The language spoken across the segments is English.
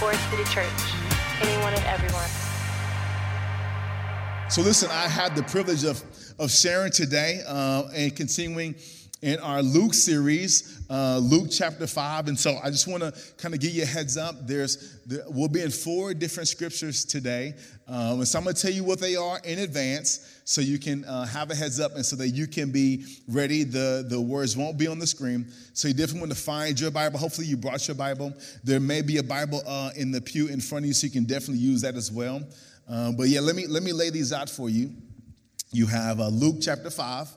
Forest City Church. Anyone and everyone. So, listen, I had the privilege of, of sharing today uh, and continuing in our Luke series, uh, Luke chapter 5. And so I just want to kind of give you a heads up. There's, there, we'll be in four different scriptures today. Um, and so I'm going to tell you what they are in advance so you can uh, have a heads up and so that you can be ready. The, the words won't be on the screen. So you definitely want to find your Bible. Hopefully, you brought your Bible. There may be a Bible uh, in the pew in front of you, so you can definitely use that as well. Um, but yeah, let me, let me lay these out for you. You have uh, Luke chapter 5.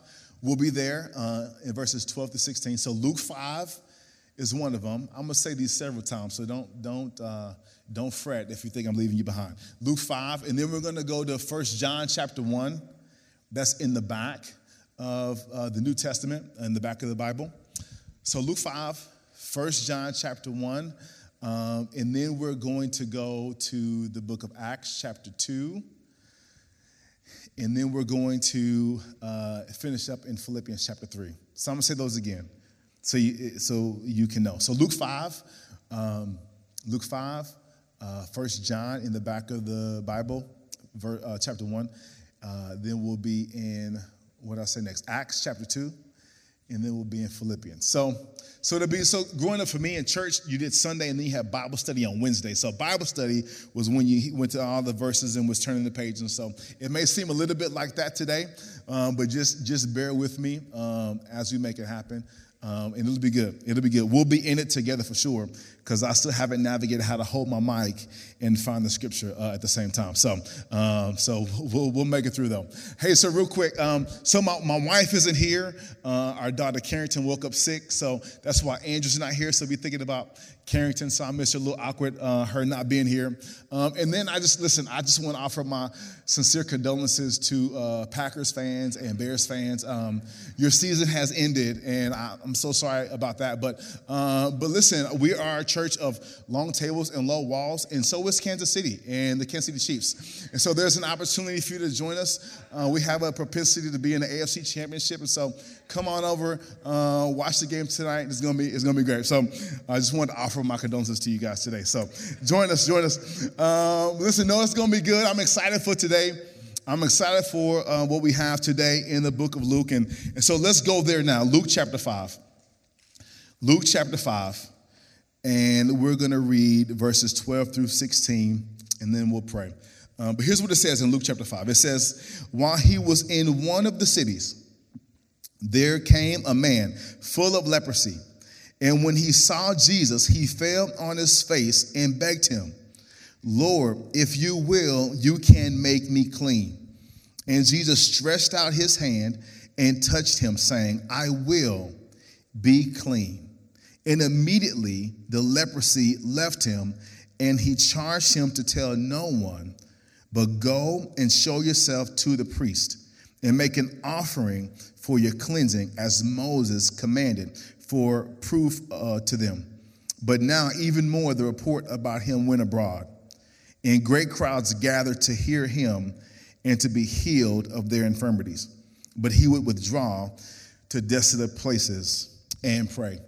We'll be there uh, in verses 12 to 16. So Luke 5 is one of them. I'm gonna say these several times, so don't don't uh, don't fret if you think I'm leaving you behind. Luke 5, and then we're gonna go to First John chapter 1. That's in the back of uh, the New Testament, in the back of the Bible. So Luke 5, 1 John chapter 1, um, and then we're going to go to the book of Acts chapter 2 and then we're going to uh, finish up in Philippians chapter 3. So I'm going to say those again so you, so you can know. So Luke 5, um, Luke 5, uh, 1 John in the back of the Bible, ver, uh, chapter 1. Uh, then we'll be in, what I say next? Acts chapter 2 and then we'll be in Philippians. So, so to be so growing up for me in church, you did Sunday and then you had Bible study on Wednesday. So Bible study was when you went to all the verses and was turning the page, and so it may seem a little bit like that today, um, but just just bear with me um, as we make it happen. Um, and it'll be good. It'll be good. We'll be in it together for sure because I still haven't navigated how to hold my mic and find the scripture uh, at the same time. So, um, so we'll, we'll make it through though. Hey, so real quick, um, so my, my wife isn't here. Uh, our daughter Carrington woke up sick, so that's why Andrew's not here. So we're thinking about Carrington, so I miss her a little awkward, uh, her not being here. Um, and then I just, listen, I just want to offer my sincere condolences to uh, Packers fans and Bears fans. Um, your season has ended, and I, am so sorry about that. But, uh, but listen, we are a church of long tables and low walls, and so is Kansas City and the Kansas City Chiefs. And so there's an opportunity for you to join us. Uh, we have a propensity to be in the AFC Championship, and so come on over, uh, watch the game tonight. It's gonna be, it's gonna be great. So I just want to offer offer my condolences to you guys today. So join us, join us. Uh, listen, no, it's going to be good. I'm excited for today. I'm excited for uh, what we have today in the book of Luke. And, and so let's go there now. Luke chapter 5. Luke chapter 5. And we're going to read verses 12 through 16, and then we'll pray. Uh, but here's what it says in Luke chapter 5 it says, While he was in one of the cities, there came a man full of leprosy. And when he saw Jesus, he fell on his face and begged him, Lord, if you will, you can make me clean. And Jesus stretched out his hand and touched him, saying, I will be clean. And immediately the leprosy left him, and he charged him to tell no one, but go and show yourself to the priest and make an offering for your cleansing as Moses commanded for proof uh, to them. But now, even more, the report about him went abroad, and great crowds gathered to hear him and to be healed of their infirmities. But he would withdraw to desolate places and pray.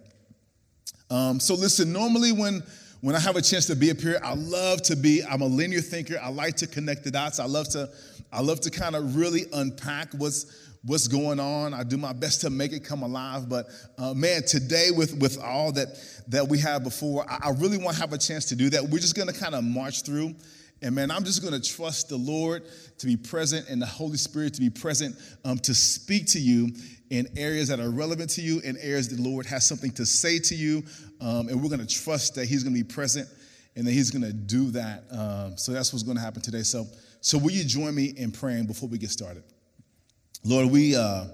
Um, so, listen, normally when when I have a chance to be up here, I love to be, I'm a linear thinker. I like to connect the dots. I love to, I love to kind of really unpack what's what's going on. I do my best to make it come alive. But uh, man, today with with all that that we have before, I, I really want to have a chance to do that. We're just going to kind of march through. And man, I'm just going to trust the Lord to be present and the Holy Spirit to be present um, to speak to you in areas that are relevant to you, in areas the Lord has something to say to you. Um, and we're going to trust that He's going to be present and that He's going to do that. Um, so that's what's going to happen today. So, so will you join me in praying before we get started? Lord, we uh,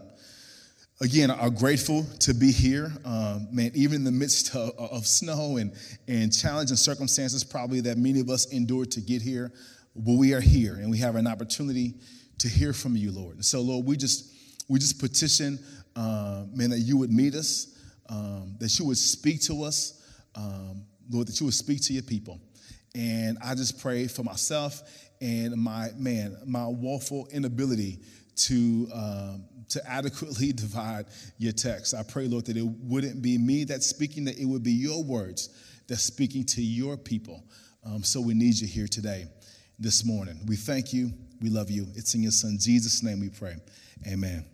again are grateful to be here. Um, man, even in the midst of, of, snow and, and challenging circumstances, probably that many of us endured to get here, but we are here and we have an opportunity to hear from you, Lord. And so, Lord, we just we just petition, uh, man, that you would meet us, um, that you would speak to us, um, Lord, that you would speak to your people. And I just pray for myself and my man, my woeful inability to, um, to adequately divide your text. I pray, Lord, that it wouldn't be me that's speaking, that it would be your words that's speaking to your people. Um, so we need you here today, this morning. We thank you. We love you. It's in your son Jesus' name we pray. Amen.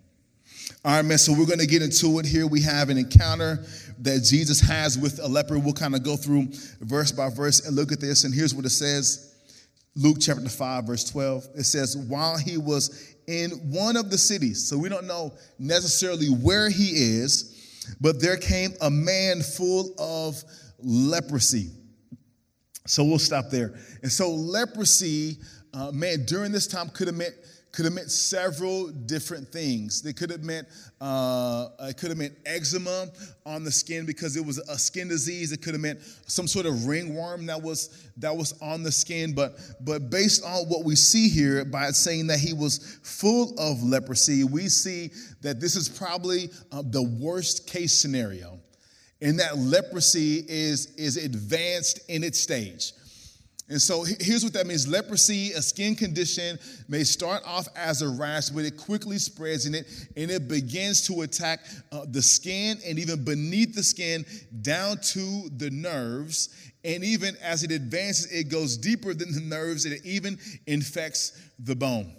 All right, man. So we're going to get into it here. We have an encounter that Jesus has with a leper. We'll kind of go through verse by verse and look at this. And here's what it says Luke chapter 5, verse 12. It says, While he was in one of the cities, so we don't know necessarily where he is, but there came a man full of leprosy. So we'll stop there. And so leprosy, uh, man, during this time could have meant could have meant several different things. They could have meant uh, it could have meant eczema on the skin because it was a skin disease. It could have meant some sort of ringworm that was that was on the skin. But but based on what we see here by saying that he was full of leprosy, we see that this is probably uh, the worst case scenario, and that leprosy is is advanced in its stage. And so here's what that means leprosy, a skin condition, may start off as a rash, but it quickly spreads in it and it begins to attack uh, the skin and even beneath the skin down to the nerves. And even as it advances, it goes deeper than the nerves and it even infects the bone.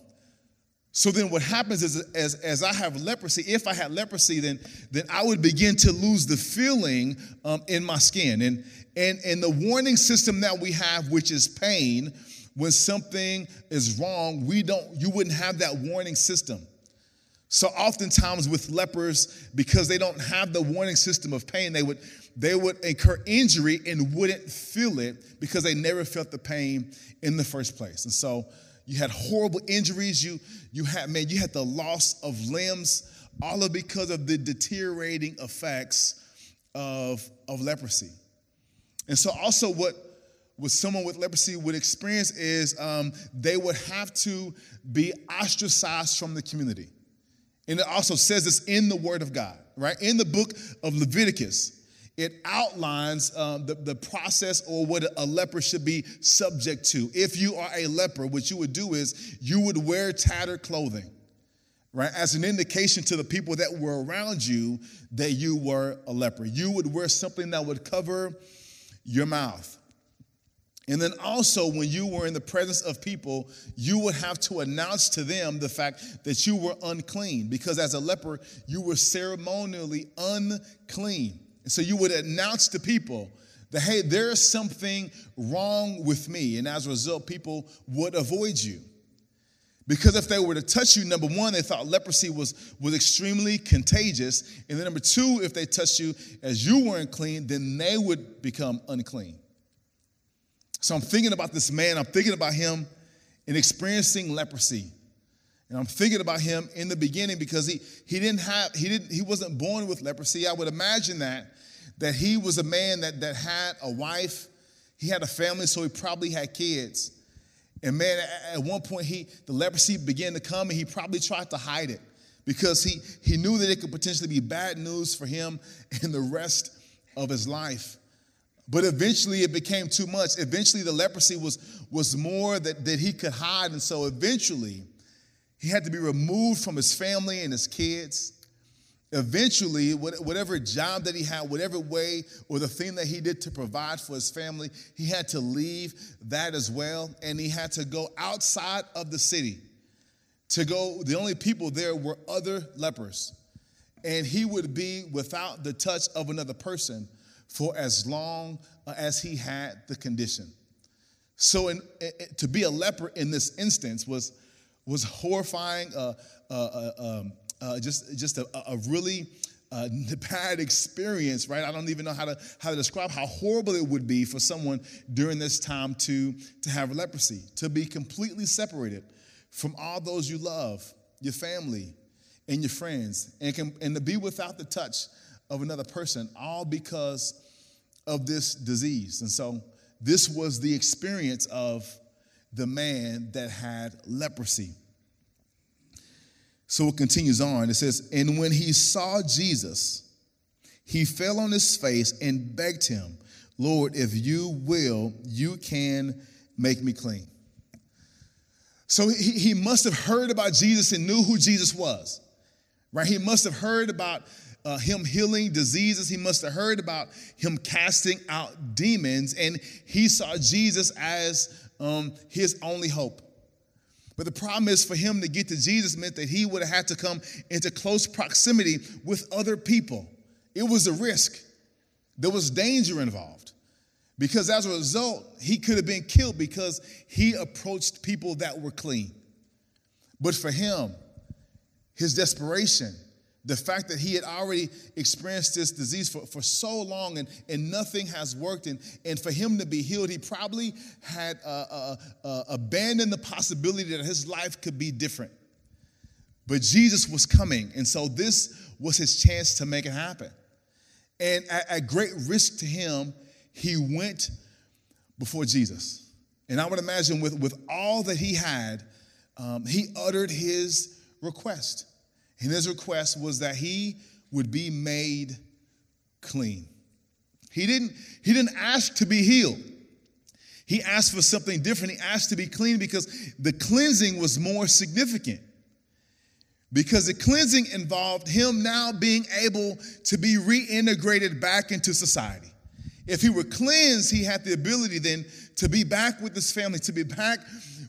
So then what happens is as, as I have leprosy, if I had leprosy, then, then I would begin to lose the feeling um, in my skin. And, and, and the warning system that we have, which is pain, when something is wrong, we don't, you wouldn't have that warning system. So oftentimes with lepers, because they don't have the warning system of pain, they would they would incur injury and wouldn't feel it because they never felt the pain in the first place. And so you had horrible injuries. You, you had, man, you had the loss of limbs, all of because of the deteriorating effects of, of leprosy. And so, also, what, what someone with leprosy would experience is um, they would have to be ostracized from the community. And it also says this in the Word of God, right? In the book of Leviticus it outlines um, the, the process or what a leper should be subject to. If you are a leper, what you would do is you would wear tattered clothing, right? As an indication to the people that were around you that you were a leper. You would wear something that would cover your mouth. And then also, when you were in the presence of people, you would have to announce to them the fact that you were unclean, because as a leper, you were ceremonially unclean. And so you would announce to people that, hey, there's something wrong with me. And as a result, people would avoid you. Because if they were to touch you, number one, they thought leprosy was, was extremely contagious. And then number two, if they touched you as you weren't clean, then they would become unclean. So I'm thinking about this man, I'm thinking about him in experiencing leprosy. And I'm thinking about him in the beginning because he, he didn't have, he didn't, he wasn't born with leprosy. I would imagine that that he was a man that, that had a wife, he had a family, so he probably had kids. And man, at one point, he the leprosy began to come, and he probably tried to hide it because he, he knew that it could potentially be bad news for him and the rest of his life. But eventually it became too much. Eventually the leprosy was, was more that, that he could hide. And so eventually he had to be removed from his family and his kids. Eventually, whatever job that he had, whatever way or the thing that he did to provide for his family, he had to leave that as well. And he had to go outside of the city to go. The only people there were other lepers. And he would be without the touch of another person for as long as he had the condition. So, in, to be a leper in this instance was, was horrifying. Uh, uh, uh um, uh, just, just a, a really uh, bad experience, right? I don't even know how to, how to describe how horrible it would be for someone during this time to, to have leprosy, to be completely separated from all those you love, your family, and your friends, and, can, and to be without the touch of another person, all because of this disease. And so, this was the experience of the man that had leprosy. So it continues on. It says, And when he saw Jesus, he fell on his face and begged him, Lord, if you will, you can make me clean. So he, he must have heard about Jesus and knew who Jesus was, right? He must have heard about, uh, him healing diseases. He must have heard about him casting out demons, and he saw Jesus as um, his only hope. But the problem is for him to get to Jesus meant that he would have had to come into close proximity with other people. It was a risk, there was danger involved. Because as a result, he could have been killed because he approached people that were clean. But for him, his desperation, the fact that he had already experienced this disease for, for so long and, and nothing has worked, and, and for him to be healed, he probably had uh, uh, uh, abandoned the possibility that his life could be different. But Jesus was coming, and so this was his chance to make it happen. And at, at great risk to him, he went before Jesus. And I would imagine with, with all that he had, um, he uttered his request. And his request was that he would be made clean. He didn't, he didn't ask to be healed. He asked for something different. He asked to be clean because the cleansing was more significant. Because the cleansing involved him now being able to be reintegrated back into society. If he were cleansed, he had the ability then to be back with his family, to be back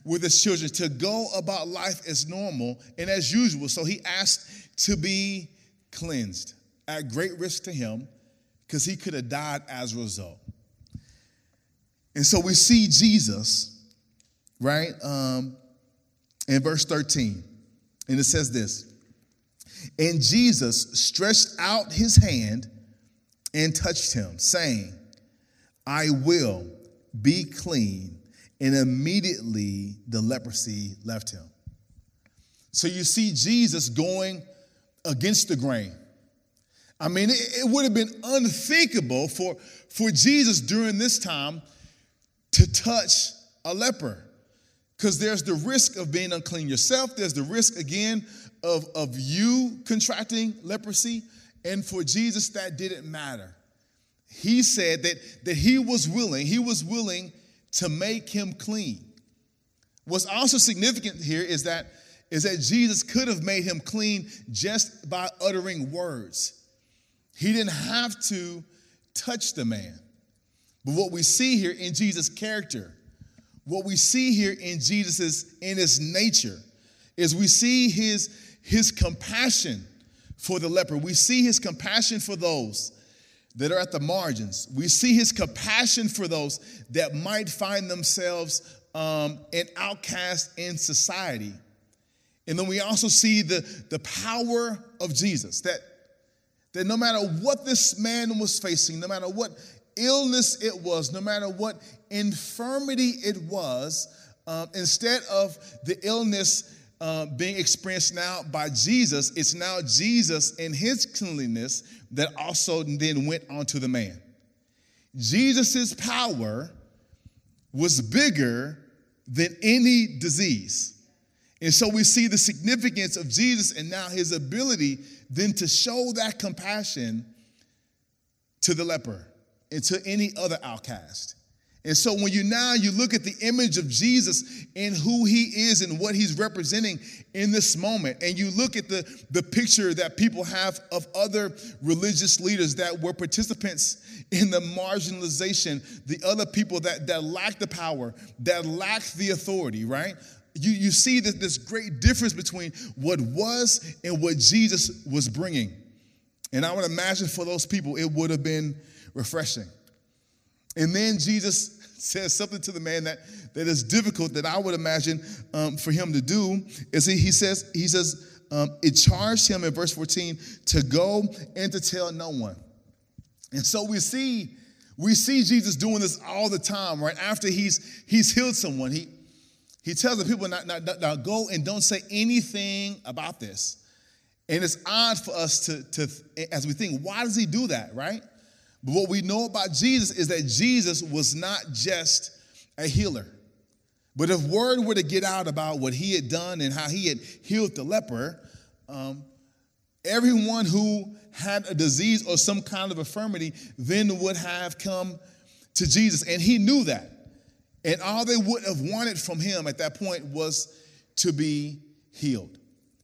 with his children, to go about life as normal and as usual. So he asked to be cleansed at great risk to him because he could have died as a result. And so we see Jesus, right, um, in verse 13. And it says this And Jesus stretched out his hand and touched him, saying, I will be clean. And immediately the leprosy left him. So you see Jesus going against the grain. I mean, it, it would have been unthinkable for, for Jesus during this time to touch a leper because there's the risk of being unclean yourself. There's the risk, again, of, of you contracting leprosy. And for Jesus, that didn't matter he said that, that he was willing, he was willing to make him clean. What's also significant here is that, is that Jesus could have made him clean just by uttering words. He didn't have to touch the man. But what we see here in Jesus' character, what we see here in Jesus' in his nature, is we see his, his compassion for the leper. We see his compassion for those that are at the margins. We see his compassion for those that might find themselves um, an outcast in society. And then we also see the, the power of Jesus that, that no matter what this man was facing, no matter what illness it was, no matter what infirmity it was, um, instead of the illness uh, being experienced now by Jesus, it's now Jesus and his cleanliness that also then went onto the man. Jesus' power was bigger than any disease. And so we see the significance of Jesus and now his ability then to show that compassion to the leper and to any other outcast. And so when you now you look at the image of Jesus and who he is and what he's representing in this moment, and you look at the, the picture that people have of other religious leaders that were participants in the marginalization, the other people that, that lacked the power, that lacked the authority, right? You, you see that this great difference between what was and what Jesus was bringing. And I would imagine for those people, it would have been refreshing. And then Jesus says something to the man that, that is difficult that I would imagine um, for him to do. Is he, he says, he says, um, it charged him in verse 14 to go and to tell no one. And so we see, we see Jesus doing this all the time, right? After he's he's healed someone, he he tells the people not, not go and don't say anything about this. And it's odd for us to, to as we think, why does he do that, right? But what we know about Jesus is that Jesus was not just a healer. But if word were to get out about what he had done and how he had healed the leper, um, everyone who had a disease or some kind of infirmity then would have come to Jesus. And he knew that. And all they would have wanted from him at that point was to be healed.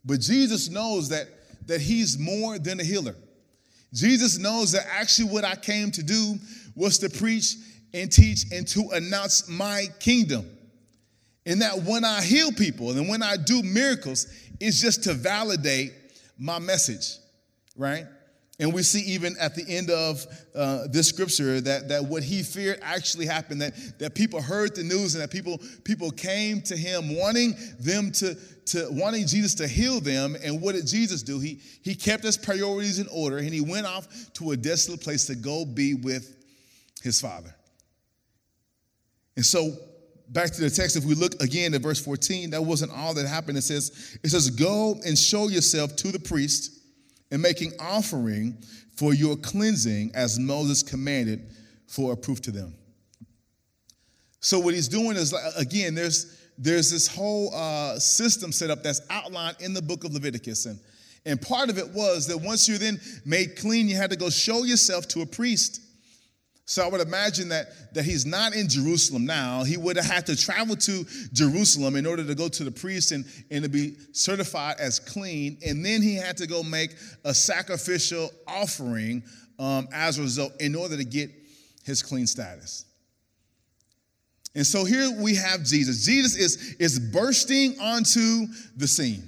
But Jesus knows that, that he's more than a healer. Jesus knows that actually what I came to do was to preach and teach and to announce my kingdom. And that when I heal people and when I do miracles, it's just to validate my message, right? And we see even at the end of uh, this scripture that, that what he feared actually happened, that, that people heard the news and that people, people came to him wanting them to, to wanting Jesus to heal them. And what did Jesus do? He, he kept his priorities in order and he went off to a desolate place to go be with his father. And so back to the text, if we look again at verse 14, that wasn't all that happened. It says, it says, Go and show yourself to the priest and making offering for your cleansing as Moses commanded for a proof to them. So what he's doing is again, there's there's this whole uh, system set up that's outlined in the book of Leviticus, and and part of it was that once you're then made clean, you had to go show yourself to a priest. So I would imagine that, that he's not in Jerusalem now. He would have had to travel to Jerusalem in order to go to the priest and, and to be certified as clean. And then he had to go make a sacrificial offering um, as a result in order to get his clean status. And so here we have Jesus. Jesus is, is bursting onto the scene.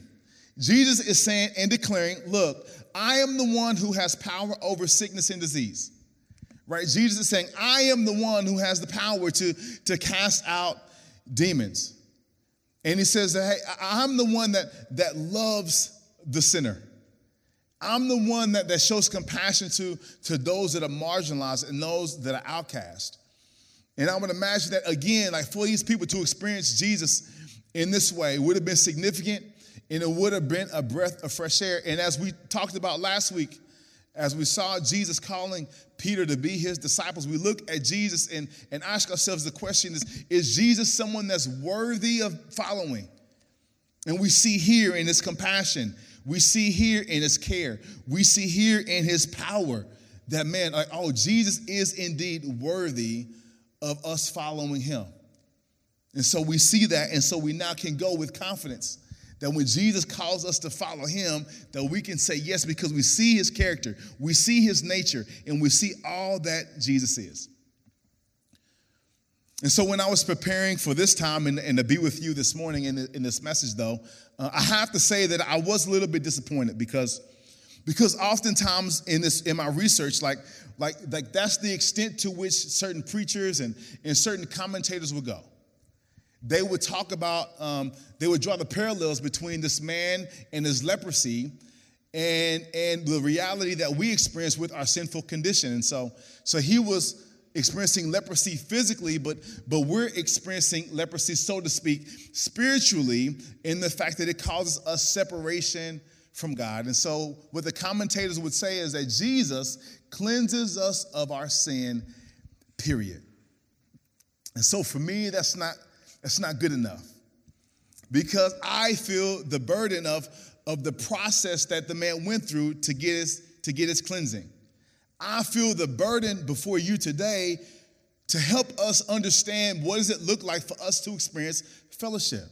Jesus is saying and declaring, Look, I am the one who has power over sickness and disease right? Jesus is saying, I am the one who has the power to, to cast out demons. And he says hey, I'm the one that, that loves the sinner. I'm the one that, that shows compassion to, to those that are marginalized and those that are outcast. And I would imagine that again, like for these people to experience Jesus in this way would have been significant and it would have been a breath of fresh air. And as we talked about last week, as we saw Jesus calling Peter to be his disciples, we look at Jesus and, and ask ourselves the question is, is Jesus someone that's worthy of following? And we see here in his compassion, we see here in his care, we see here in his power that man, like, oh, Jesus is indeed worthy of us following him. And so we see that, and so we now can go with confidence that when Jesus calls us to follow him, that we can say yes because we see his character, we see his nature, and we see all that Jesus is. And so when I was preparing for this time and, and to be with you this morning in, in this message, though, uh, I have to say that I was a little bit disappointed because, because oftentimes in this in my research, like, like, like that's the extent to which certain preachers and, and certain commentators will go they would talk about, um, they would draw the parallels between this man and his leprosy and, and the reality that we experience with our sinful condition. And so, so he was experiencing leprosy physically, but, but we're experiencing leprosy, so to speak, spiritually, in the fact that it causes us separation from God. And so, what the commentators would say is that Jesus cleanses us of our sin, period. And so, for me, that's not that's not good enough. Because I feel the burden of, of the process that the man went through to get his, to get his cleansing. I feel the burden before you today to help us understand what does it look like for us to experience fellowship?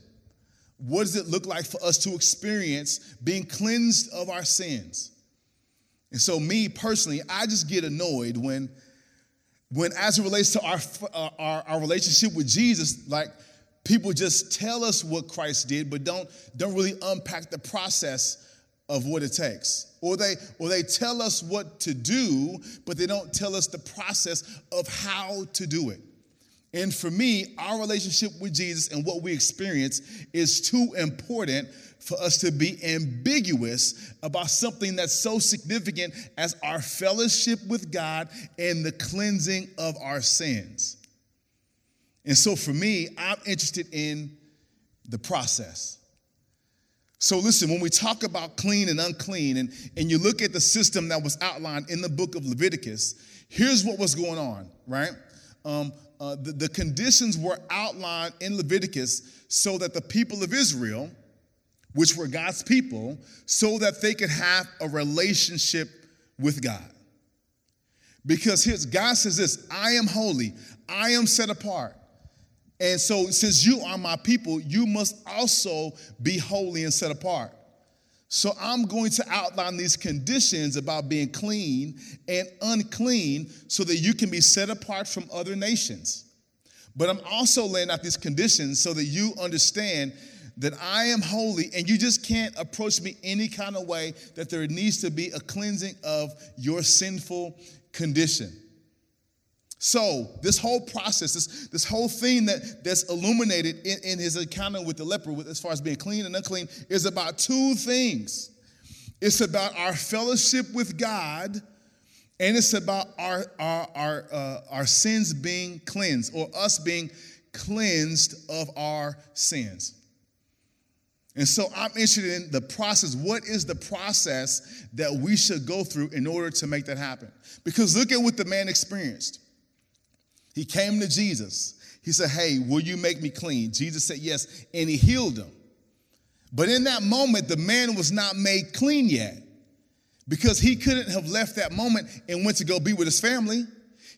What does it look like for us to experience being cleansed of our sins? And so, me personally, I just get annoyed when, when as it relates to our, uh, our, our relationship with Jesus, like people just tell us what Christ did, but don't, don't really unpack the process of what it takes. Or they, or they tell us what to do, but they don't tell us the process of how to do it. And for me, our relationship with Jesus and what we experience is too important for us to be ambiguous about something that's so significant as our fellowship with God and the cleansing of our sins. And so for me, I'm interested in the process. So listen, when we talk about clean and unclean, and, and you look at the system that was outlined in the book of Leviticus, here's what was going on, right? Um, uh, the, the conditions were outlined in Leviticus so that the people of Israel, which were God's people, so that they could have a relationship with God. Because here's God says this I am holy, I am set apart. And so, since you are my people, you must also be holy and set apart. So I'm going to outline these conditions about being clean and unclean so that you can be set apart from other nations. But I'm also laying out these conditions so that you understand that I am holy and you just can't approach me any kind of way that there needs to be a cleansing of your sinful condition. So, this whole process, this, this whole thing that, that's illuminated in, in his encounter with the leper, with, as far as being clean and unclean, is about two things. It's about our fellowship with God, and it's about our, our, our, uh, our sins being cleansed, or us being cleansed of our sins. And so I'm interested in the process. What is the process that we should go through in order to make that happen? Because look at what the man experienced. He came to Jesus. He said, Hey, will you make me clean? Jesus said, Yes, and he healed him. But in that moment, the man was not made clean yet because he couldn't have left that moment and went to go be with his family.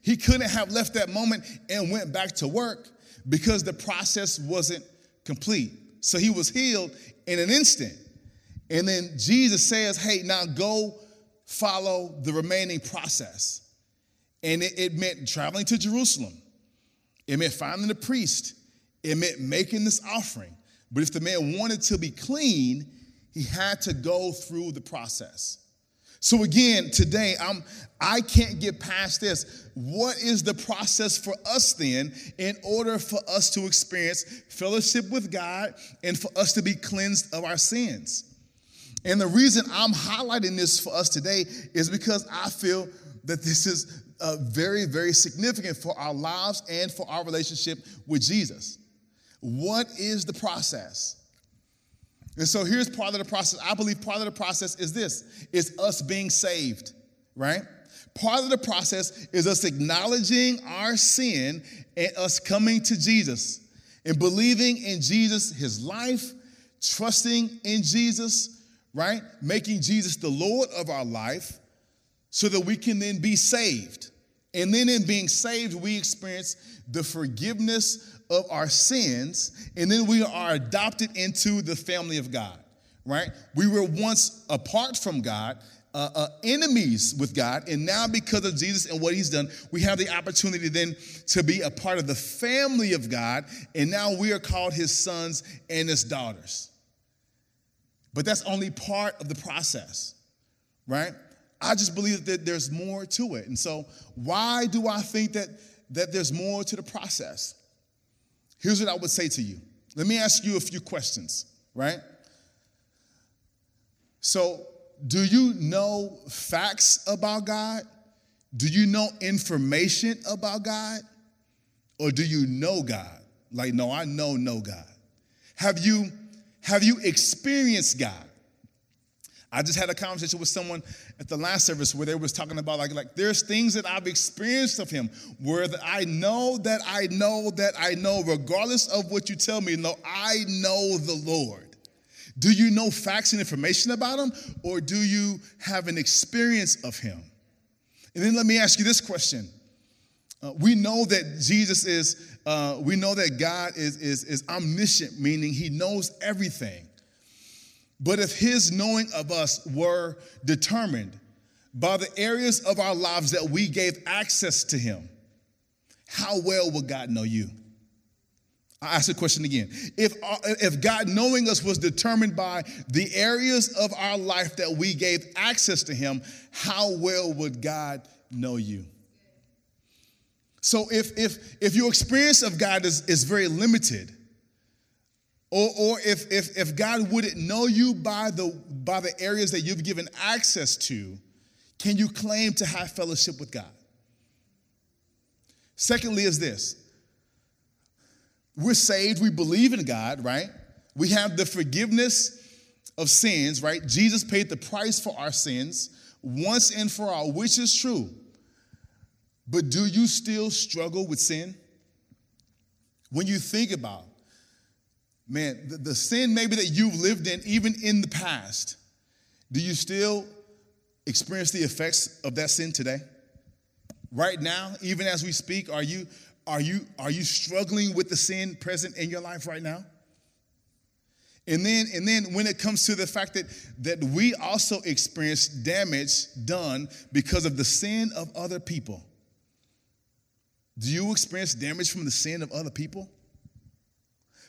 He couldn't have left that moment and went back to work because the process wasn't complete. So he was healed in an instant. And then Jesus says, Hey, now go follow the remaining process. And it, it meant traveling to Jerusalem, it meant finding a priest, it meant making this offering. But if the man wanted to be clean, he had to go through the process. So again, today I'm I can't get past this. What is the process for us then in order for us to experience fellowship with God and for us to be cleansed of our sins? And the reason I'm highlighting this for us today is because I feel that this is uh, very, very significant for our lives and for our relationship with Jesus. What is the process? And so here's part of the process. I believe part of the process is this is us being saved, right? Part of the process is us acknowledging our sin and us coming to Jesus and believing in Jesus, his life, trusting in Jesus, right? Making Jesus the Lord of our life so that we can then be saved. And then in being saved, we experience the forgiveness of our sins, and then we are adopted into the family of God, right? We were once apart from God, uh, uh, enemies with God, and now because of Jesus and what He's done, we have the opportunity then to be a part of the family of God, and now we are called His sons and His daughters. But that's only part of the process, right? I just believe that there's more to it. And so, why do I think that, that there's more to the process? Here's what I would say to you. Let me ask you a few questions, right? So, do you know facts about God? Do you know information about God? Or do you know God? Like, no, I know no God. Have you have you experienced God? I just had a conversation with someone at the last service where they was talking about like, like there's things that I've experienced of him where I know that I know that I know, regardless of what you tell me, no, I know the Lord. Do you know facts and information about him, or do you have an experience of him? And then let me ask you this question. Uh, we know that Jesus is, uh, we know that God is, is, is omniscient, meaning he knows everything. But if his knowing of us were determined by the areas of our lives that we gave access to him, how well would God know you? I ask the question again. If, uh, if God knowing us was determined by the areas of our life that we gave access to him, how well would God know you? So if if if your experience of God is, is very limited, or, or if, if, if God wouldn't know you by the, by the areas that you've given access to, can you claim to have fellowship with God? Secondly, is this we're saved, we believe in God, right? We have the forgiveness of sins, right? Jesus paid the price for our sins once and for all, which is true. But do you still struggle with sin? When you think about man, the, the sin maybe that you've lived in, even in the past, do you still experience the effects of that sin today? Right now, even as we speak, are you are you are you struggling with the sin present in your life right now? And then, and then when it comes to the fact that, that we also experience damage done because of the sin of other people. Do you experience damage from the sin of other people?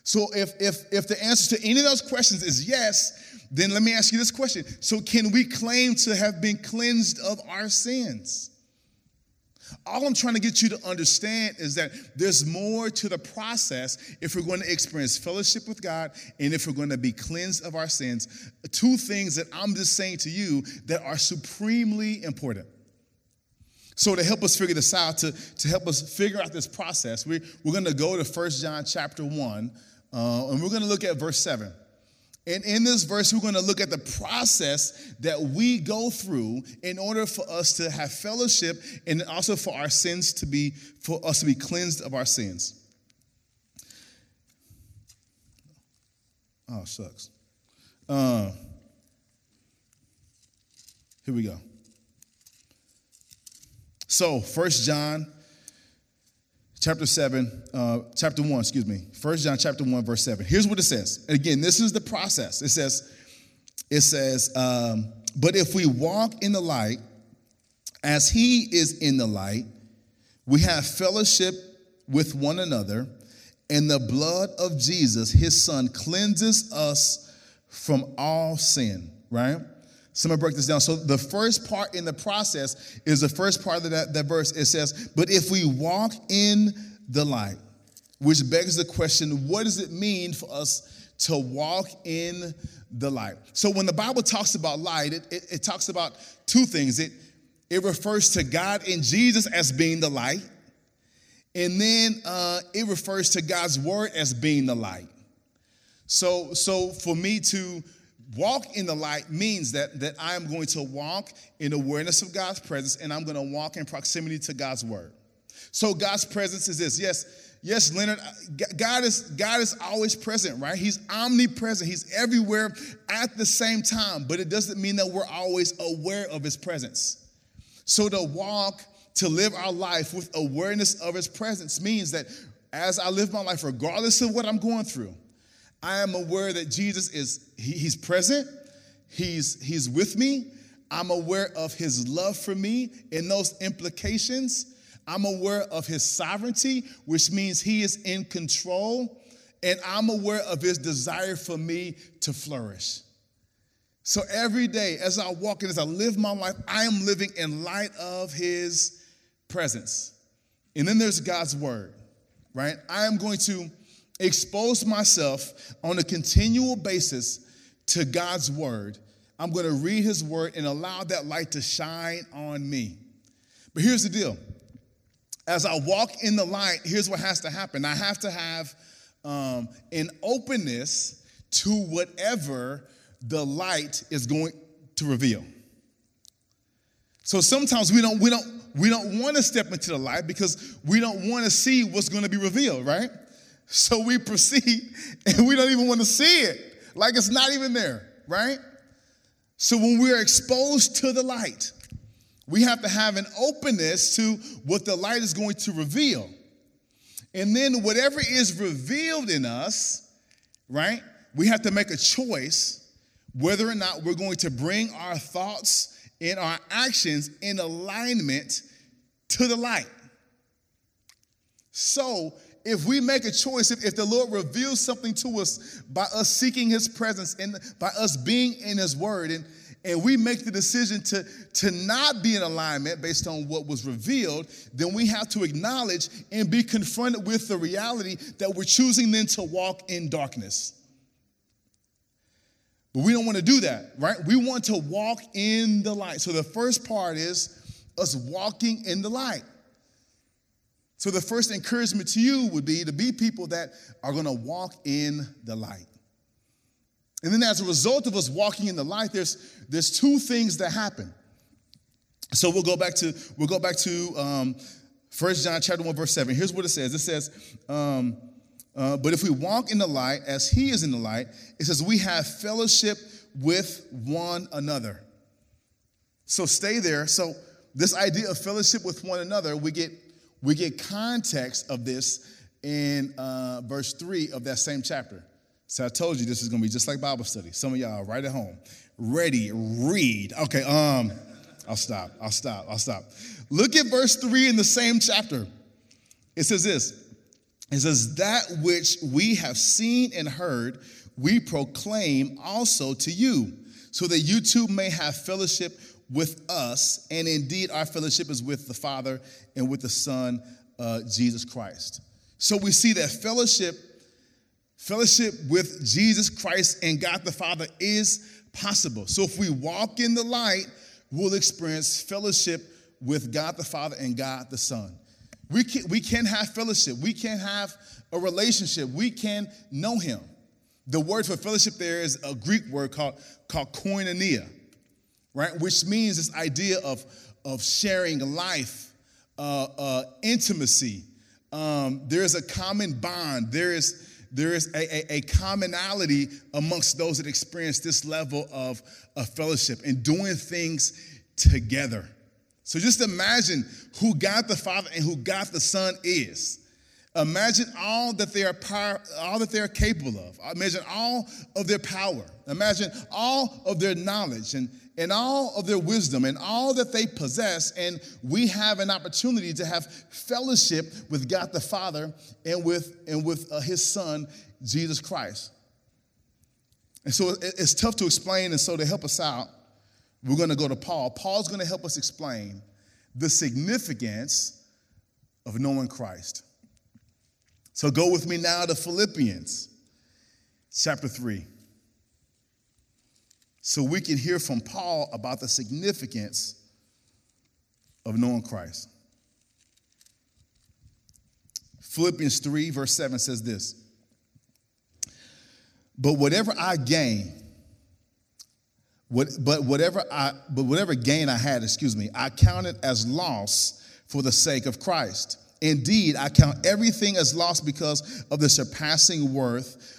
So if, if, if the answer to any of those questions is yes, then let me ask you this question. So can we claim to have been cleansed of our sins? All I'm trying to get you to understand is that there's more to the process if we're going to experience fellowship with God and if we're going to be cleansed of our sins. Two things that I'm just saying to you that are supremely important. So to help us figure this out, to, to help us figure out this process, we, we're going to go to First John chapter 1, uh, and we're going to look at verse 7. And in this verse, we're going to look at the process that we go through in order for us to have fellowship and also for our sins to be, for us to be cleansed of our sins. Oh, sucks. Uh, here we go. So, First John chapter 7, uh, chapter 1, excuse me. First John chapter 1, verse 7. Here's what it says. Again, this is the process. It says, it says, um, but if we walk in the light, as he is in the light, we have fellowship with one another, and the blood of Jesus, his son, cleanses us from all sin, right? So I'm gonna break this down. So the first part in the process is the first part of that, that verse. It says, But if we walk in the light, which begs the question, what does it mean for us to walk in the light? So when the Bible talks about light, it, it, it talks about two things. It, it refers to God and Jesus as being the light, and then uh, it refers to God's word as being the light. So, so for me to walk in the light means that, that I am going to walk in awareness of God's presence and I'm going to walk in proximity to God's word. So God's presence is this. Yes, yes, Leonard, God is God is always present, right? He's omnipresent. He's everywhere at the same time, but it doesn't mean that we're always aware of his presence. So to walk, to live our life with awareness of his presence means that as I live my life, regardless of what I'm going through, I am aware that Jesus is, he, he's present, he's, he's with me. I'm aware of his love for me and those implications. I'm aware of his sovereignty, which means he is in control. And I'm aware of his desire for me to flourish. So every day, as I walk and as I live my life, I am living in light of his presence. And then there's God's word, right? I am going to expose myself on a continual basis to God's word. I'm going to read his word and allow that light to shine on me. But here's the deal as I walk in the light, here's what has to happen I have to have um, an openness to whatever the light is going to reveal. So sometimes we don't, we don't, we don't want to step into the light because we don't want to see what's going to be revealed, right? So we proceed and we don't even want to see it, like it's not even there, right? So when we're exposed to the light, we have to have an openness to what the light is going to reveal. And then whatever is revealed in us, right, we have to make a choice whether or not we're going to bring our thoughts and our actions in alignment to the light. So if we make a choice, if, if the Lord reveals something to us by us seeking his presence and by us being in his word, and, and we make the decision to, to not be in alignment based on what was revealed, then we have to acknowledge and be confronted with the reality that we're choosing then to walk in darkness. But we don't want to do that, right? We want to walk in the light. So the first part is us walking in the light. So, the first encouragement to you would be to be people that are going to walk in the light. And then, as a result of us walking in the light, there's, there's two things that happen. So we'll go back to we'll go back to um, 1 John chapter 1, verse 7. Here's what it says. It says, um, uh, but if we walk in the light as he is in the light, it says we have fellowship with one another. So stay there. So this idea of fellowship with one another, we get we get context of this in uh, verse 3 of that same chapter. So I told you this is gonna be just like Bible study. Some of y'all right at home, ready, read. Okay, um, I'll stop. I'll stop. I'll stop. Look at verse three in the same chapter. It says this. It says, That which we have seen and heard, we proclaim also to you, so that you too may have fellowship with us. And indeed, our fellowship is with the Father and with the Son, uh, Jesus Christ. So we see that fellowship, fellowship with Jesus Christ and God the Father is possible. So if we walk in the light, we'll experience fellowship with God the Father and God the Son. We can, we can have fellowship. We can have a relationship. We can know Him. The word for fellowship there is a Greek word called, called koinonia, right? Which means this idea of, of sharing life, uh, uh, intimacy. Um, there is a common bond. There is, there is a, a, a, commonality amongst those that experience this level of, of fellowship and doing things together. So just imagine who God the Father and who God the Son is. Imagine all that they are power, all that they are capable of. Imagine all of their power. Imagine all of their knowledge and, and all of their wisdom and all that they possess. And we have an opportunity to have fellowship with God the Father and with, and with uh, his Son, Jesus Christ. And so it's tough to explain. And so to help us out, we're going to go to Paul. Paul's going to help us explain the significance of knowing Christ. So go with me now to Philippians chapter 3. So we can hear from Paul about the significance of knowing Christ. Philippians 3, verse 7 says this But whatever I gain, what, but whatever I, but whatever gain I had, excuse me, I counted as loss for the sake of Christ. Indeed, I count everything as loss because of the surpassing worth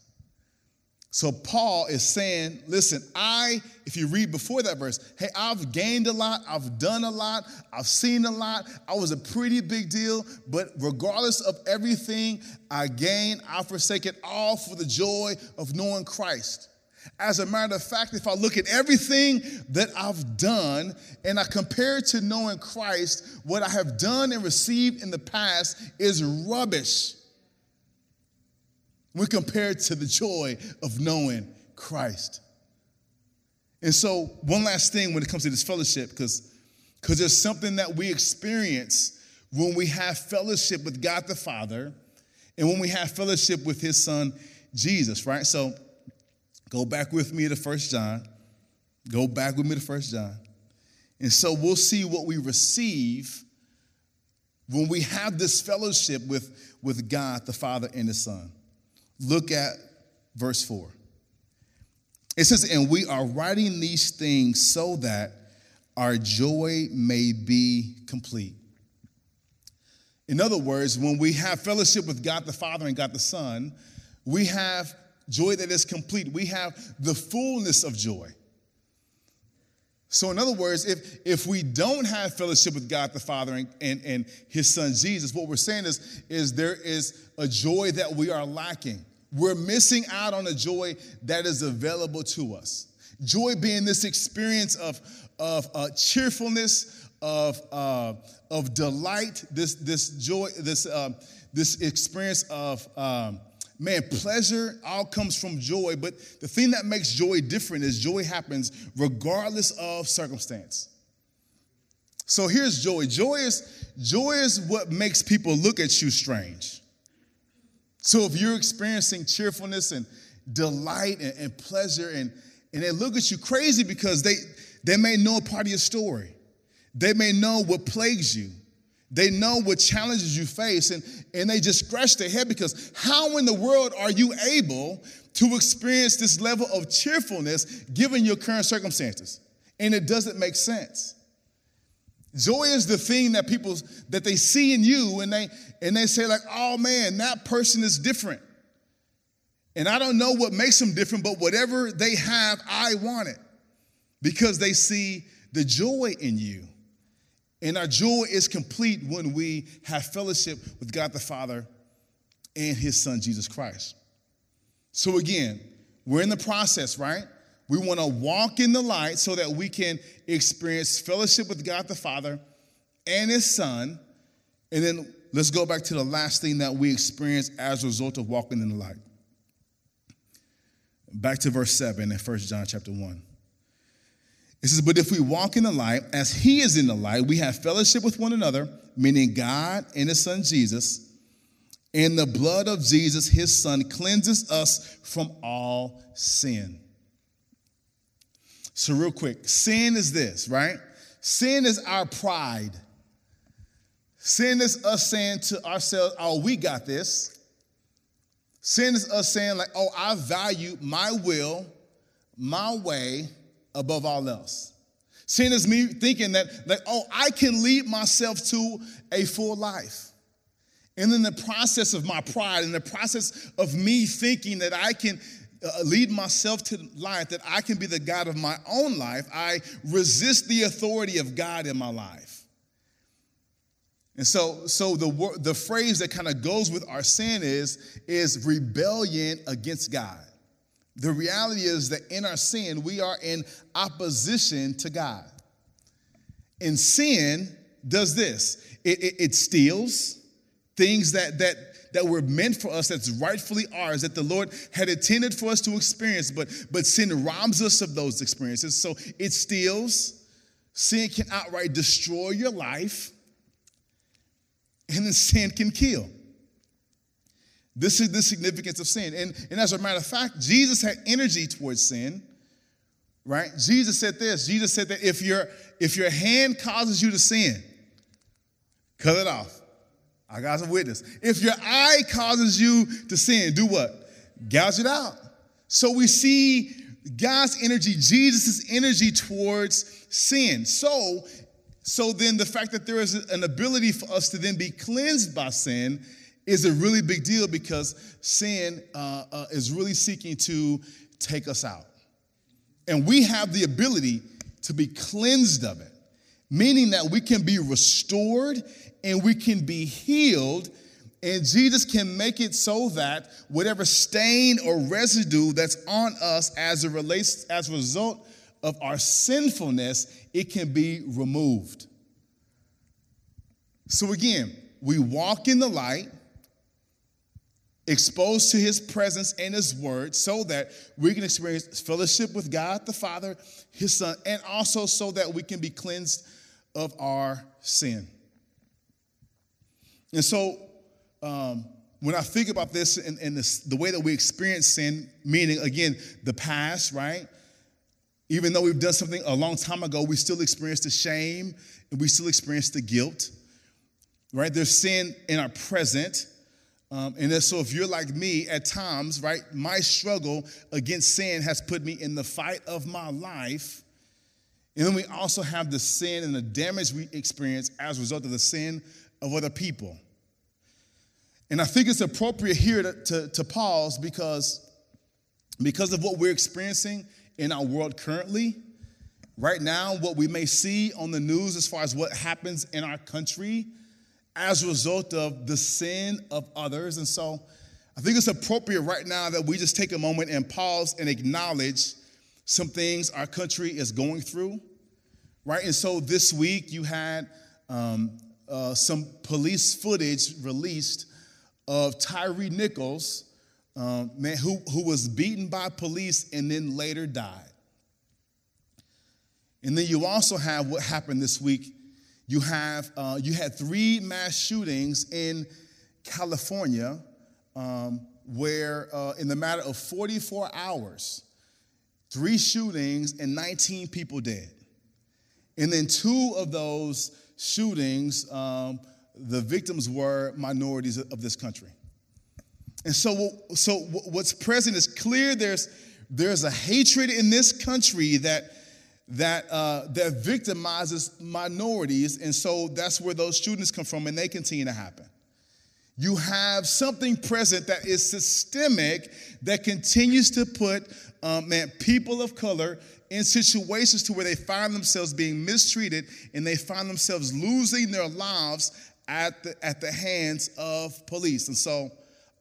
So Paul is saying, listen, I, if you read before that verse, hey, I've gained a lot, I've done a lot, I've seen a lot, I was a pretty big deal, but regardless of everything I gain, I forsake it all for the joy of knowing Christ. As a matter of fact, if I look at everything that I've done and I compare it to knowing Christ, what I have done and received in the past is rubbish when compared to the joy of knowing Christ. And so, one last thing when it comes to this fellowship, because because there's something that we experience when we have fellowship with God the Father and when we have fellowship with his son Jesus, right? So Go back with me to First John. Go back with me to First John. And so we'll see what we receive when we have this fellowship with, with God, the Father, and the Son. Look at verse 4. It says, And we are writing these things so that our joy may be complete. In other words, when we have fellowship with God the Father and God the Son, we have joy that is complete. We have the fullness of joy. So, in other words, if, if we don't have fellowship with God the Father and, and, and His Son Jesus, what we're saying is, is there is a joy that we are lacking. We're missing out on a joy that is available to us. Joy being this experience of, of uh, cheerfulness, of, uh, of delight, this, this joy, this, uh, this experience of um, Man, pleasure all comes from joy, but the thing that makes joy different is joy happens regardless of circumstance. So here's joy. Joy is, joy is what makes people look at you strange. So if you're experiencing cheerfulness and delight and, and pleasure and, and they look at you crazy because they, they may know a part of your story. They may know what plagues you. They know what challenges you face and, and they just scratch their head because how in the world are you able to experience this level of cheerfulness given your current circumstances? And it doesn't make sense. Joy is the thing that people that they see in you and they and they say like, "Oh man, that person is different." And I don't know what makes them different, but whatever they have, I want it. Because they see the joy in you. And our joy is complete when we have fellowship with God the Father and his son Jesus Christ. So again, we're in the process, right? We want to walk in the light so that we can experience fellowship with God the Father and his son. And then let's go back to the last thing that we experience as a result of walking in the light. Back to verse 7 in 1 John chapter 1. It says, But if we walk in the light, as he is in the light, we have fellowship with one another, meaning God and his son Jesus. And the blood of Jesus, his son, cleanses us from all sin. So, real quick, sin is this, right? Sin is our pride. Sin is us saying to ourselves, oh, we got this. Sin is us saying, like, oh, I value my will, my way above all else. Sin is me thinking that, like, oh, I can lead myself to a full life. And in the process of my pride, in the process of me thinking that I can uh, lead myself to life, that I can be the God of my own life, I resist the authority of God in my life. And so, so the, the phrase that kind of goes with our sin is, is rebellion against God. The reality is that in our sin, we are in opposition to God. And sin does this it, it, it steals things that, that, that were meant for us, that's rightfully ours, that the Lord had intended for us to experience, but, but sin robs us of those experiences. So it steals, sin can outright destroy your life and then sin can kill. This is the significance of sin. And, and as a matter of fact, Jesus had energy towards sin, right? Jesus said this Jesus said that if your, if your hand causes you to sin, cut it off. I got some witness. If your eye causes you to sin, do what? Gouge it out. So we see God's energy, Jesus' energy towards sin. So so then the fact that there is an ability for us to then be cleansed by sin is a really big deal because sin uh, uh, is really seeking to take us out. And we have the ability to be cleansed of it, meaning that we can be restored and we can be healed. And Jesus can make it so that whatever stain or residue that's on us as it relates as a result of our sinfulness, it can be removed. So again, we walk in the light, exposed to his presence and his word, so that we can experience fellowship with God the Father, his Son, and also so that we can be cleansed of our sin. And so, um, when I think about this and, and this, the way that we experience sin, meaning again, the past, right? Even though we've done something a long time ago, we still experience the shame and we still experience the guilt, right? There's sin in our present. Um, and so, if you're like me at times, right, my struggle against sin has put me in the fight of my life. And then we also have the sin and the damage we experience as a result of the sin of other people. And I think it's appropriate here to, to, to pause because, because of what we're experiencing in our world currently. Right now, what we may see on the news as far as what happens in our country as a result of the sin of others. And so I think it's appropriate right now that we just take a moment and pause and acknowledge some things our country is going through, right? And so this week you had um, uh, some police footage released of Tyre Nichols um, man, who, who was beaten by police and then later died. And then you also have what happened this week. You have uh, you had three mass shootings in California, um, where uh, in the matter of 44 hours, three shootings and 19 people dead. And then two of those shootings, um, the victims were minorities of this country. And so, so what's present is clear. There's, there's a hatred in this country that, that, uh, that victimizes minorities. And so that's where those shootings come from, and they continue to happen. You have something present that is systemic that continues to put um, man, people of color in situations to where they find themselves being mistreated and they find themselves losing their lives at the, at the hands of police. And so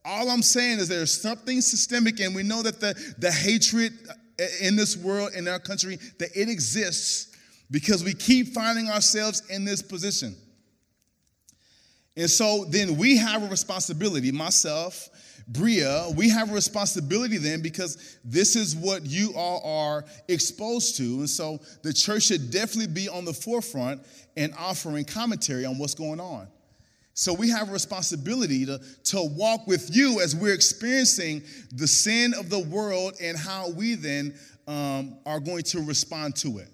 all I'm saying is there's something systemic, and we know that the, the hatred uh, in this world, in our country, that it exists because we keep finding ourselves in this position. And so then we have a responsibility, myself, Bria, we have a responsibility then because this is what you all are exposed to. And so the church should definitely be on the forefront and offering commentary on what's going on. So we have a responsibility to, to walk with you as we're experiencing the sin of the world and how we then um, are going to respond to it.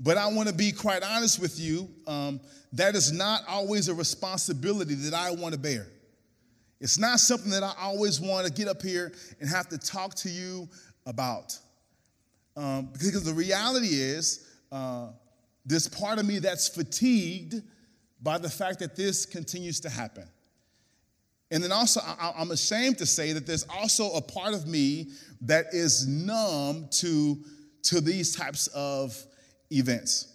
But I want to be quite honest with you. Um, that is not always a responsibility that I want to bear. It's not something that I always want to get up here and have to talk to you about. Um, because the reality is, uh, this part of me that's fatigued by the fact that this continues to happen. And then also, I'm ashamed to say that there's also a part of me that is numb to, to these types of events.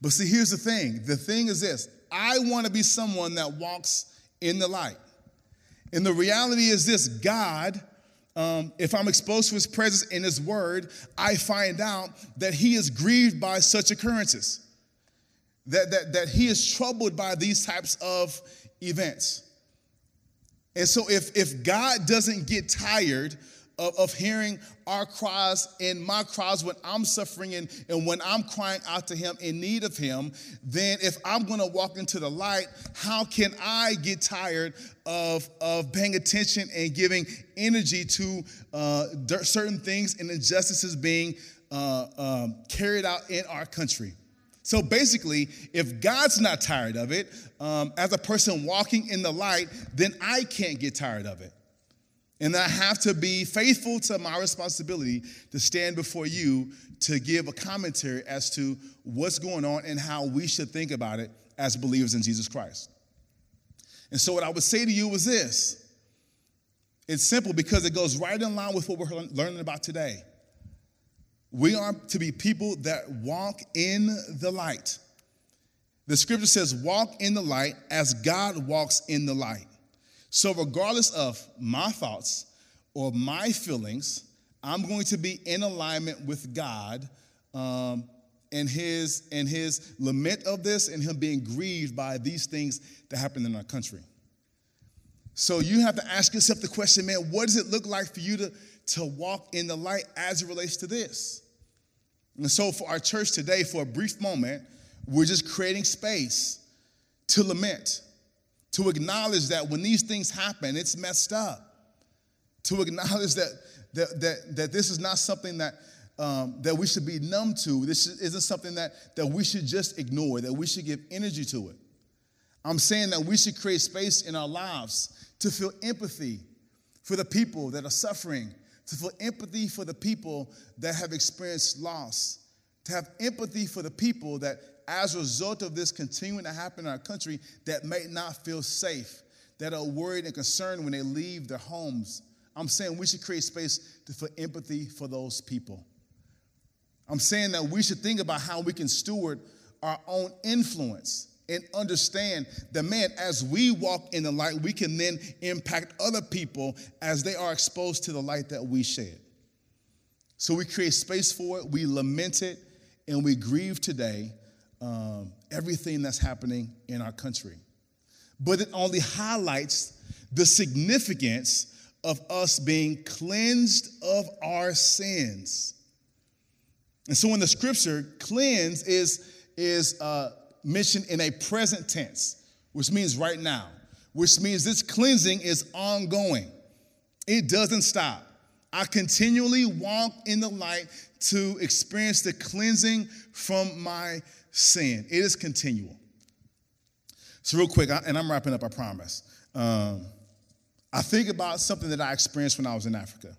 But see, here's the thing the thing is this I want to be someone that walks in the light. And the reality is this God, um, if I'm exposed to his presence in his word, I find out that he is grieved by such occurrences, that, that, that he is troubled by these types of events. And so if, if God doesn't get tired of, of hearing our cries and my cries when I'm suffering and, and when I'm crying out to Him in need of Him, then if I'm gonna walk into the light, how can I get tired of, of paying attention and giving energy to uh, certain things and injustices being uh, um, carried out in our country? So basically, if God's not tired of it, um, as a person walking in the light, then I can't get tired of it. And I have to be faithful to my responsibility to stand before you to give a commentary as to what's going on and how we should think about it as believers in Jesus Christ. And so, what I would say to you was this it's simple because it goes right in line with what we're learning about today. We are to be people that walk in the light. The scripture says, Walk in the light as God walks in the light. So, regardless of my thoughts or my feelings, I'm going to be in alignment with God um, and his and his lament of this and him being grieved by these things that happen in our country. So you have to ask yourself the question, man, what does it look like for you to, to walk in the light as it relates to this? And so for our church today, for a brief moment, we're just creating space to lament to acknowledge that when these things happen, it's messed up. To acknowledge that, that, that, that this is not something that, um, that we should be numb to. This isn't something that, that we should just ignore, that we should give energy to it. I'm saying that we should create space in our lives to feel empathy for the people that are suffering, to feel empathy for the people that have experienced loss, to have empathy for the people that as a result of this continuing to happen in our country that may not feel safe, that are worried and concerned when they leave their homes. I'm saying we should create space to, for empathy for those people. I'm saying that we should think about how we can steward our own influence and understand that, man, as we walk in the light, we can then impact other people as they are exposed to the light that we shed. So we create space for it, we lament it, and we grieve today um, everything that's happening in our country. But it only highlights the significance of us being cleansed of our sins. And so in the scripture, cleanse is, is uh, mentioned in a present tense, which means right now, which means this cleansing is ongoing. It doesn't stop. I continually walk in the light to experience the cleansing from my sin. It is continual. So, real quick, and I'm wrapping up, I promise. Um, I think about something that I experienced when I was in Africa.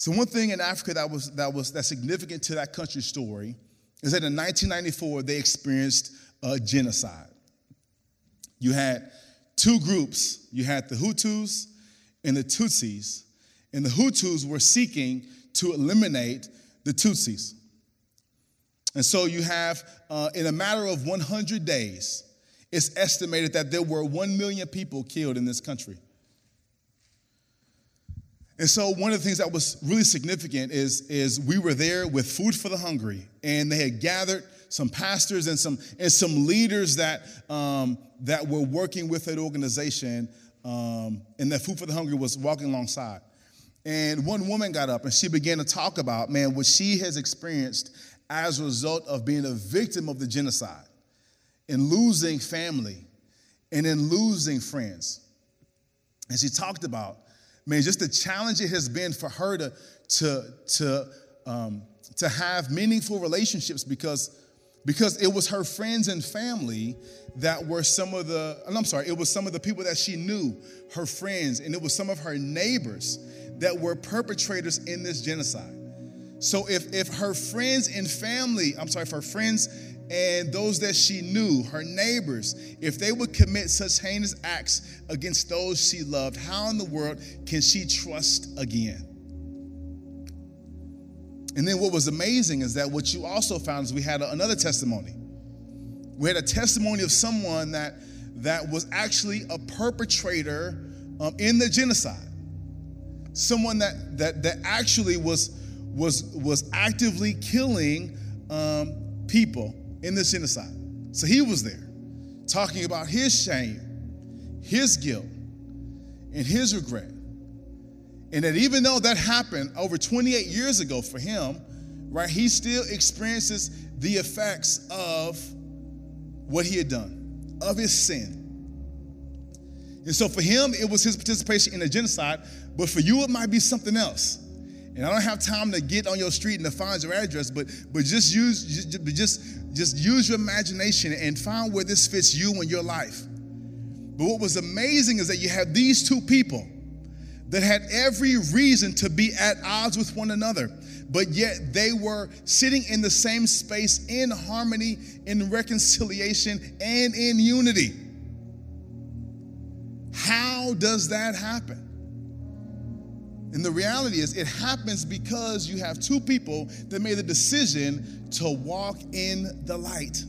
So one thing in Africa that was that was that's significant to that country's story is that in 1994 they experienced a genocide. You had two groups. You had the Hutus and the Tutsis, and the Hutus were seeking to eliminate the Tutsis. And so you have, uh, in a matter of 100 days, it's estimated that there were 1 million people killed in this country. And so one of the things that was really significant is, is we were there with Food for the Hungry, and they had gathered some pastors and some, and some leaders that, um, that were working with that organization, um, and that Food for the Hungry was walking alongside. And one woman got up and she began to talk about, man, what she has experienced as a result of being a victim of the genocide and losing family and then losing friends. And she talked about man, just the challenge it has been for her to, to, to, um, to have meaningful relationships because, because it was her friends and family that were some of the, I'm sorry, it was some of the people that she knew, her friends, and it was some of her neighbors that were perpetrators in this genocide. So if, if her friends and family, I'm sorry, if her friends and those that she knew, her neighbors, if they would commit such heinous acts against those she loved, how in the world can she trust again? And then what was amazing is that what you also found is we had another testimony. We had a testimony of someone that, that was actually a perpetrator um, in the genocide. Someone that, that, that actually was, was, was actively killing um, people in the genocide. So he was there talking about his shame, his guilt, and his regret. And that even though that happened over 28 years ago for him, right, he still experiences the effects of what he had done, of his sin. And so for him, it was his participation in the genocide, but for you, it might be something else. And I don't have time to get on your street and to find your address, but but just use just just use your imagination and find where this fits you in your life. But what was amazing is that you had these two people that had every reason to be at odds with one another, but yet they were sitting in the same space in harmony, in reconciliation, and in unity. How does that happen? And the reality is, it happens because you have two people that made the decision to walk in the light.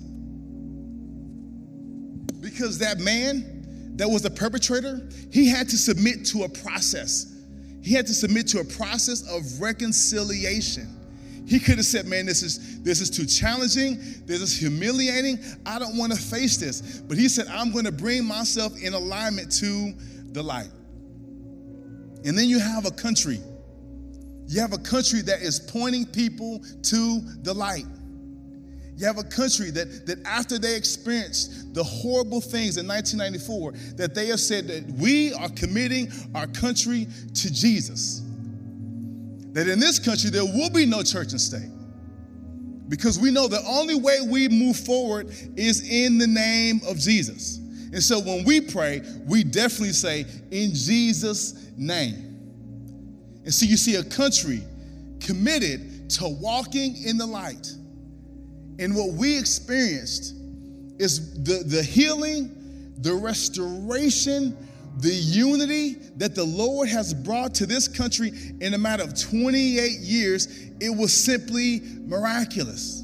Because that man that was the perpetrator, he had to submit to a process. He had to submit to a process of reconciliation. He could have said, Man, this is, this is too challenging. This is humiliating. I don't want to face this. But he said, I'm going to bring myself in alignment to the light. And then you have a country. You have a country that is pointing people to the light. You have a country that, that after they experienced the horrible things in 1994, that they have said that we are committing our country to Jesus. That in this country there will be no church and state. Because we know the only way we move forward is in the name of Jesus. And so when we pray, we definitely say, in Jesus' name. And so you see a country committed to walking in the light. And what we experienced is the, the healing, the restoration, the unity that the Lord has brought to this country in a matter of 28 years. It was simply miraculous.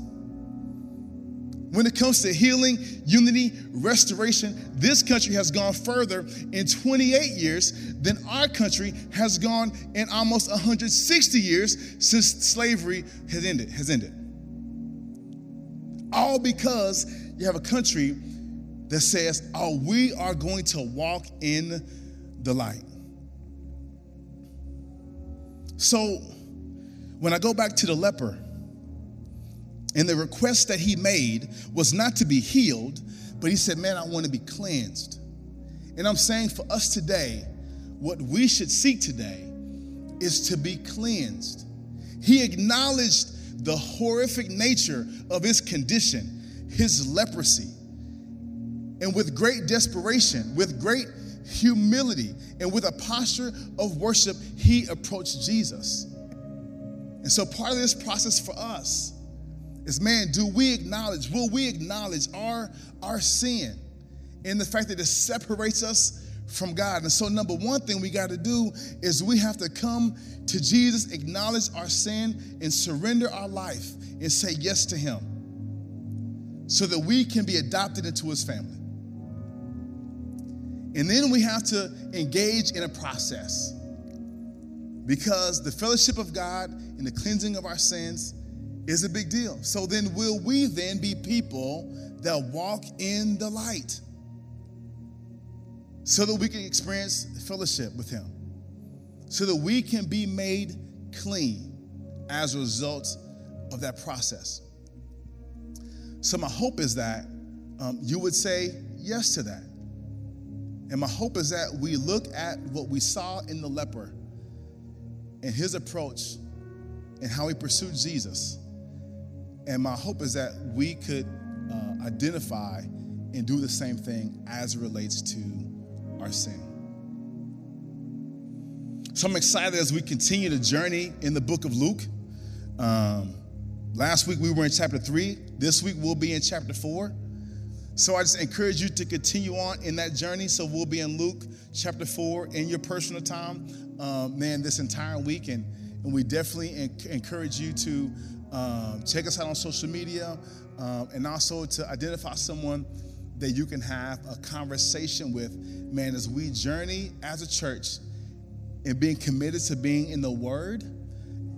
When it comes to healing, unity, restoration, this country has gone further in 28 years than our country has gone in almost 160 years since slavery has ended, has ended. All because you have a country that says, "Oh, we are going to walk in the light." So, when I go back to the leper, and the request that he made was not to be healed, but he said, Man, I want to be cleansed. And I'm saying for us today, what we should seek today is to be cleansed. He acknowledged the horrific nature of his condition, his leprosy. And with great desperation, with great humility, and with a posture of worship, he approached Jesus. And so part of this process for us is man, do we acknowledge, will we acknowledge our, our sin and the fact that it separates us from God? And so, number one thing we got to do is we have to come to Jesus, acknowledge our sin, and surrender our life and say yes to Him so that we can be adopted into His family. And then we have to engage in a process because the fellowship of God and the cleansing of our sins is a big deal. So then, will we then be people that walk in the light so that we can experience fellowship with Him, so that we can be made clean as a result of that process? So, my hope is that um, you would say yes to that. And my hope is that we look at what we saw in the leper and his approach and how he pursued Jesus. And my hope is that we could uh, identify and do the same thing as it relates to our sin. So I'm excited as we continue the journey in the book of Luke. Um, last week we were in chapter three. This week we'll be in chapter four. So I just encourage you to continue on in that journey. So we'll be in Luke chapter 4 in your personal time, um, man, this entire week. And, and we definitely encourage you to um, check us out on social media um, and also to identify someone that you can have a conversation with, man, as we journey as a church and being committed to being in the Word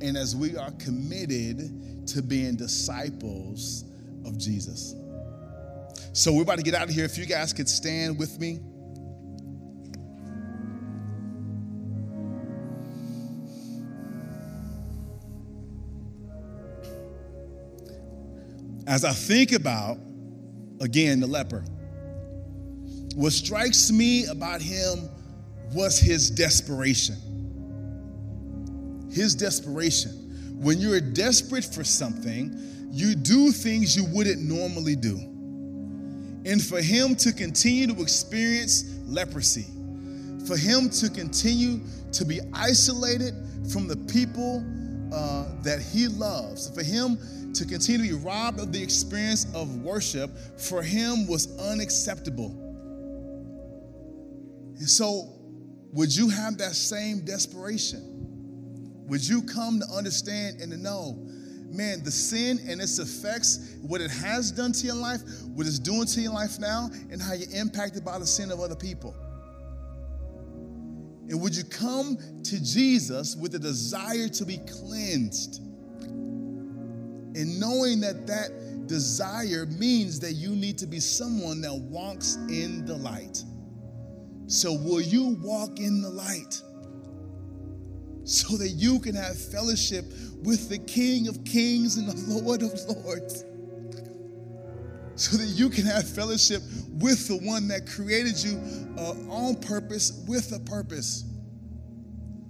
and as we are committed to being disciples of Jesus. So we're about to get out of here. If you guys could stand with me. As I think about, again, the leper, what strikes me about him was his desperation. His desperation. When you're desperate for something, you do things you wouldn't normally do and for him to continue to experience leprosy, for him to continue to be isolated from the people uh, that he loves, for him to continue to be robbed of the experience of worship, for him was unacceptable. And so, would you have that same desperation? Would you come to understand and to know man, the sin and its effects, what it has done to your life, what it's doing to your life now, and how you're impacted by the sin of other people. And would you come to Jesus with a desire to be cleansed? And knowing that that desire means that you need to be someone that walks in the light. So, will you walk in the light so that you can have fellowship with the King of Kings and the Lord of Lords. So that you can have fellowship with the one that created you uh, on purpose with a purpose.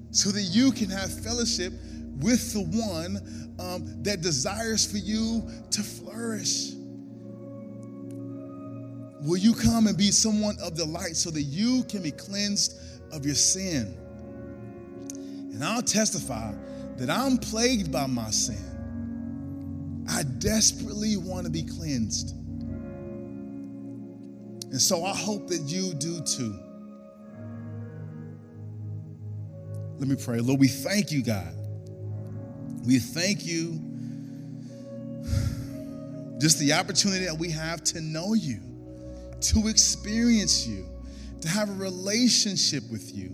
So that you can have fellowship with the one um, that desires for you to flourish. Will you come and be someone of the light so that you can be cleansed of your sin? And I'll testify that I'm plagued by my sin. I desperately want to be cleansed. And so I hope that you do too. Let me pray. Lord, we thank you, God. We thank you just the opportunity that we have to know you, to experience you, to have a relationship with you.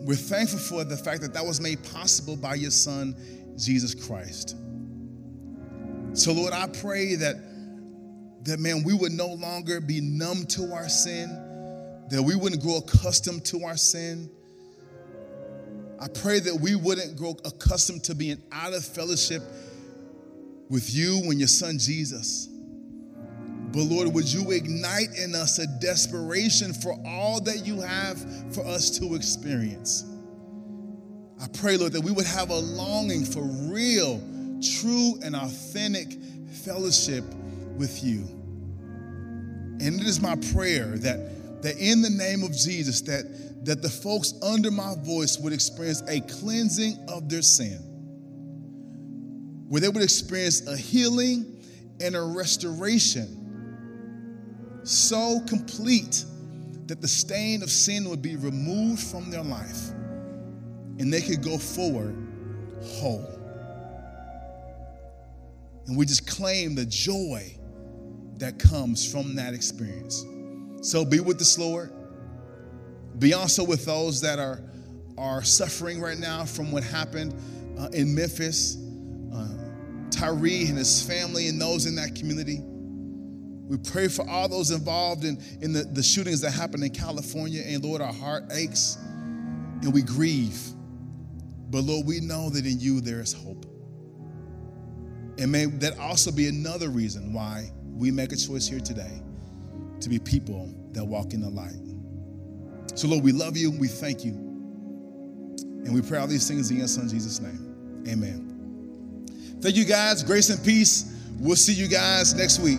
We're thankful for the fact that that was made possible by your son, Jesus Christ. So, Lord, I pray that, that man, we would no longer be numb to our sin, that we wouldn't grow accustomed to our sin. I pray that we wouldn't grow accustomed to being out of fellowship with you and your son Jesus. But Lord, would you ignite in us a desperation for all that you have for us to experience? I pray, Lord, that we would have a longing for real, true, and authentic fellowship with you. And it is my prayer that, that in the name of Jesus, that, that the folks under my voice would experience a cleansing of their sin, where they would experience a healing and a restoration so complete that the stain of sin would be removed from their life and they could go forward whole. And we just claim the joy that comes from that experience. So be with this, Lord. Be also with those that are, are suffering right now from what happened uh, in Memphis. Uh, Tyre and his family and those in that community. We pray for all those involved in, in the, the shootings that happened in California. And Lord, our heart aches and we grieve. But Lord, we know that in you there is hope. And may that also be another reason why we make a choice here today to be people that walk in the light. So, Lord, we love you, we thank you, and we pray all these things in your son Jesus' name. Amen. Thank you guys. Grace and peace. We'll see you guys next week.